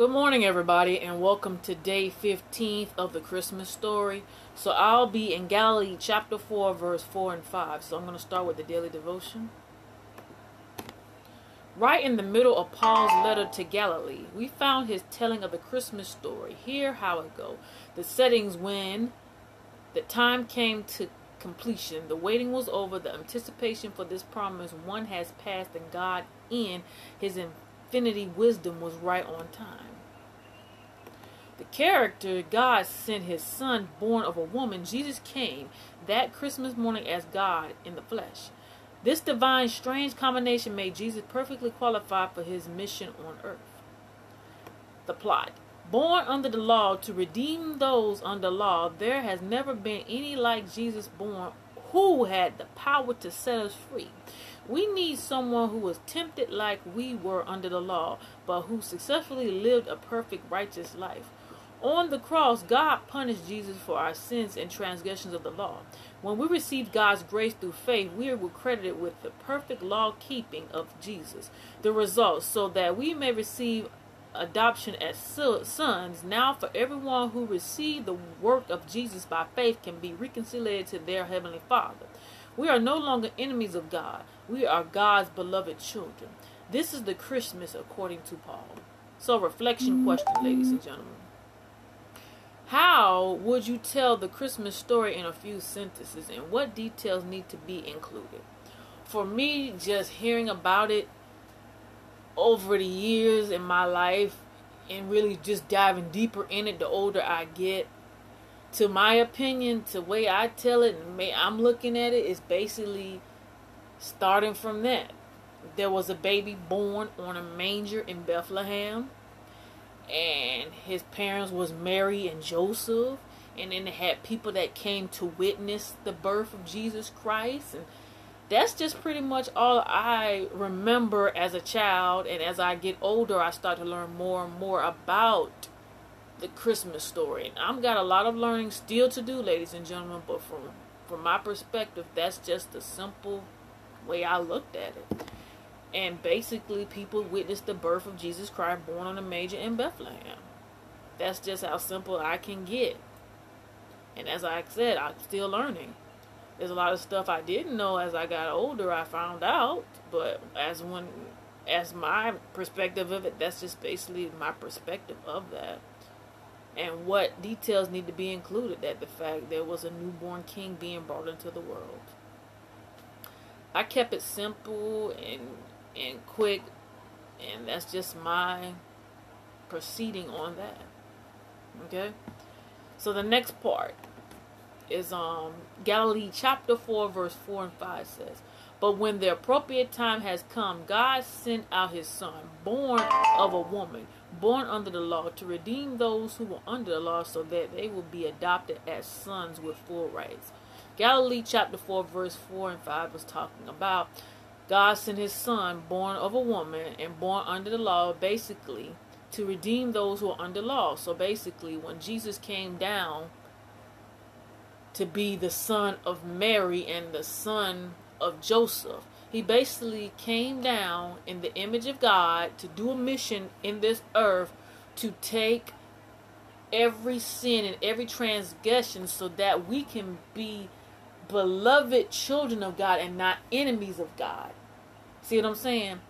Good morning, everybody, and welcome to day 15th of the Christmas story. So, I'll be in Galilee chapter 4, verse 4 and 5. So, I'm going to start with the daily devotion. Right in the middle of Paul's letter to Galilee, we found his telling of the Christmas story. Hear how it go. The settings when the time came to completion, the waiting was over, the anticipation for this promise one has passed, and God in his infinity wisdom was right on time. The character God sent his son, born of a woman, Jesus came that Christmas morning as God in the flesh. This divine, strange combination made Jesus perfectly qualified for his mission on earth. The plot Born under the law to redeem those under law, there has never been any like Jesus born who had the power to set us free. We need someone who was tempted like we were under the law, but who successfully lived a perfect, righteous life. On the cross, God punished Jesus for our sins and transgressions of the law. When we receive God's grace through faith, we are credited with the perfect law keeping of Jesus. The result, so that we may receive adoption as sons, now for everyone who received the work of Jesus by faith can be reconciled to their heavenly Father. We are no longer enemies of God. We are God's beloved children. This is the Christmas according to Paul. So, reflection question, ladies and gentlemen. How would you tell the Christmas story in a few sentences and what details need to be included? For me, just hearing about it over the years in my life and really just diving deeper in it the older I get, to my opinion, to the way I tell it and I'm looking at it is basically starting from that. There was a baby born on a manger in Bethlehem and his parents was Mary and Joseph and then they had people that came to witness the birth of Jesus Christ and that's just pretty much all I remember as a child and as I get older I start to learn more and more about the Christmas story and I've got a lot of learning still to do ladies and gentlemen but from from my perspective that's just the simple way I looked at it and basically, people witnessed the birth of Jesus Christ born on a manger in Bethlehem. That's just how simple I can get. And as I said, I'm still learning. There's a lot of stuff I didn't know as I got older. I found out, but as when, as my perspective of it, that's just basically my perspective of that. And what details need to be included? That the fact there was a newborn king being brought into the world. I kept it simple and and quick, and that's just my proceeding on that. Okay? So the next part is um Galilee chapter 4 verse 4 and 5 says, "But when the appropriate time has come, God sent out his son, born of a woman, born under the law, to redeem those who were under the law so that they will be adopted as sons with full rights." Galilee chapter 4 verse 4 and 5 was talking about God sent his son, born of a woman and born under the law, basically to redeem those who are under law. So basically, when Jesus came down to be the son of Mary and the son of Joseph, he basically came down in the image of God to do a mission in this earth to take every sin and every transgression so that we can be beloved children of God and not enemies of God. See what I'm saying?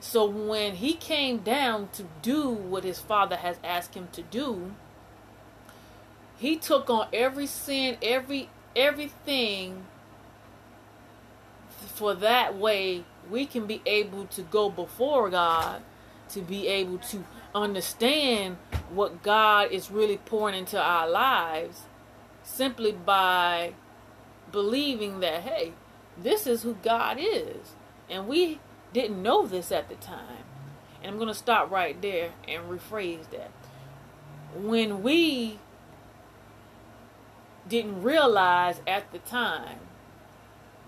So when he came down to do what his father has asked him to do, he took on every sin, every everything for that way we can be able to go before God to be able to understand what God is really pouring into our lives simply by believing that hey this is who God is and we didn't know this at the time. And I'm going to stop right there and rephrase that. When we didn't realize at the time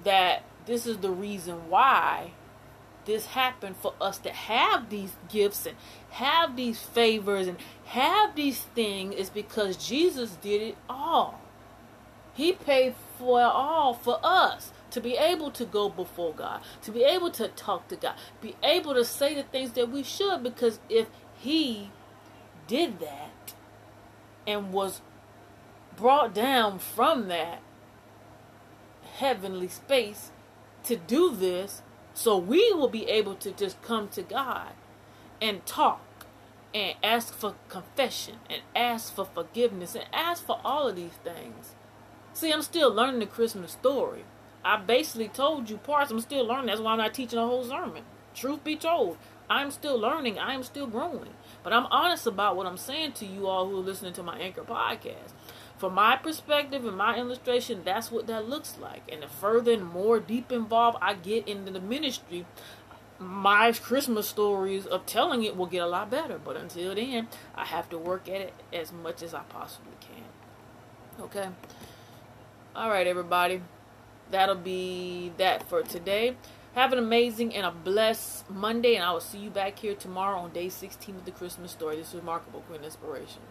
that this is the reason why this happened for us to have these gifts and have these favors and have these things is because Jesus did it all. He paid for it all for us to be able to go before God, to be able to talk to God, be able to say the things that we should because if He did that and was brought down from that heavenly space to do this so we will be able to just come to God and talk and ask for confession and ask for forgiveness and ask for all of these things. See, I'm still learning the Christmas story. I basically told you parts. I'm still learning. That's why I'm not teaching a whole sermon. Truth be told, I'm still learning. I am still growing. But I'm honest about what I'm saying to you all who are listening to my Anchor podcast from my perspective and my illustration, that's what that looks like. And the further and more deep involved I get into the ministry, my Christmas stories of telling it will get a lot better. But until then, I have to work at it as much as I possibly can. Okay? All right, everybody. That'll be that for today. Have an amazing and a blessed Monday, and I will see you back here tomorrow on day 16 of the Christmas story. This is Remarkable Queen Inspiration.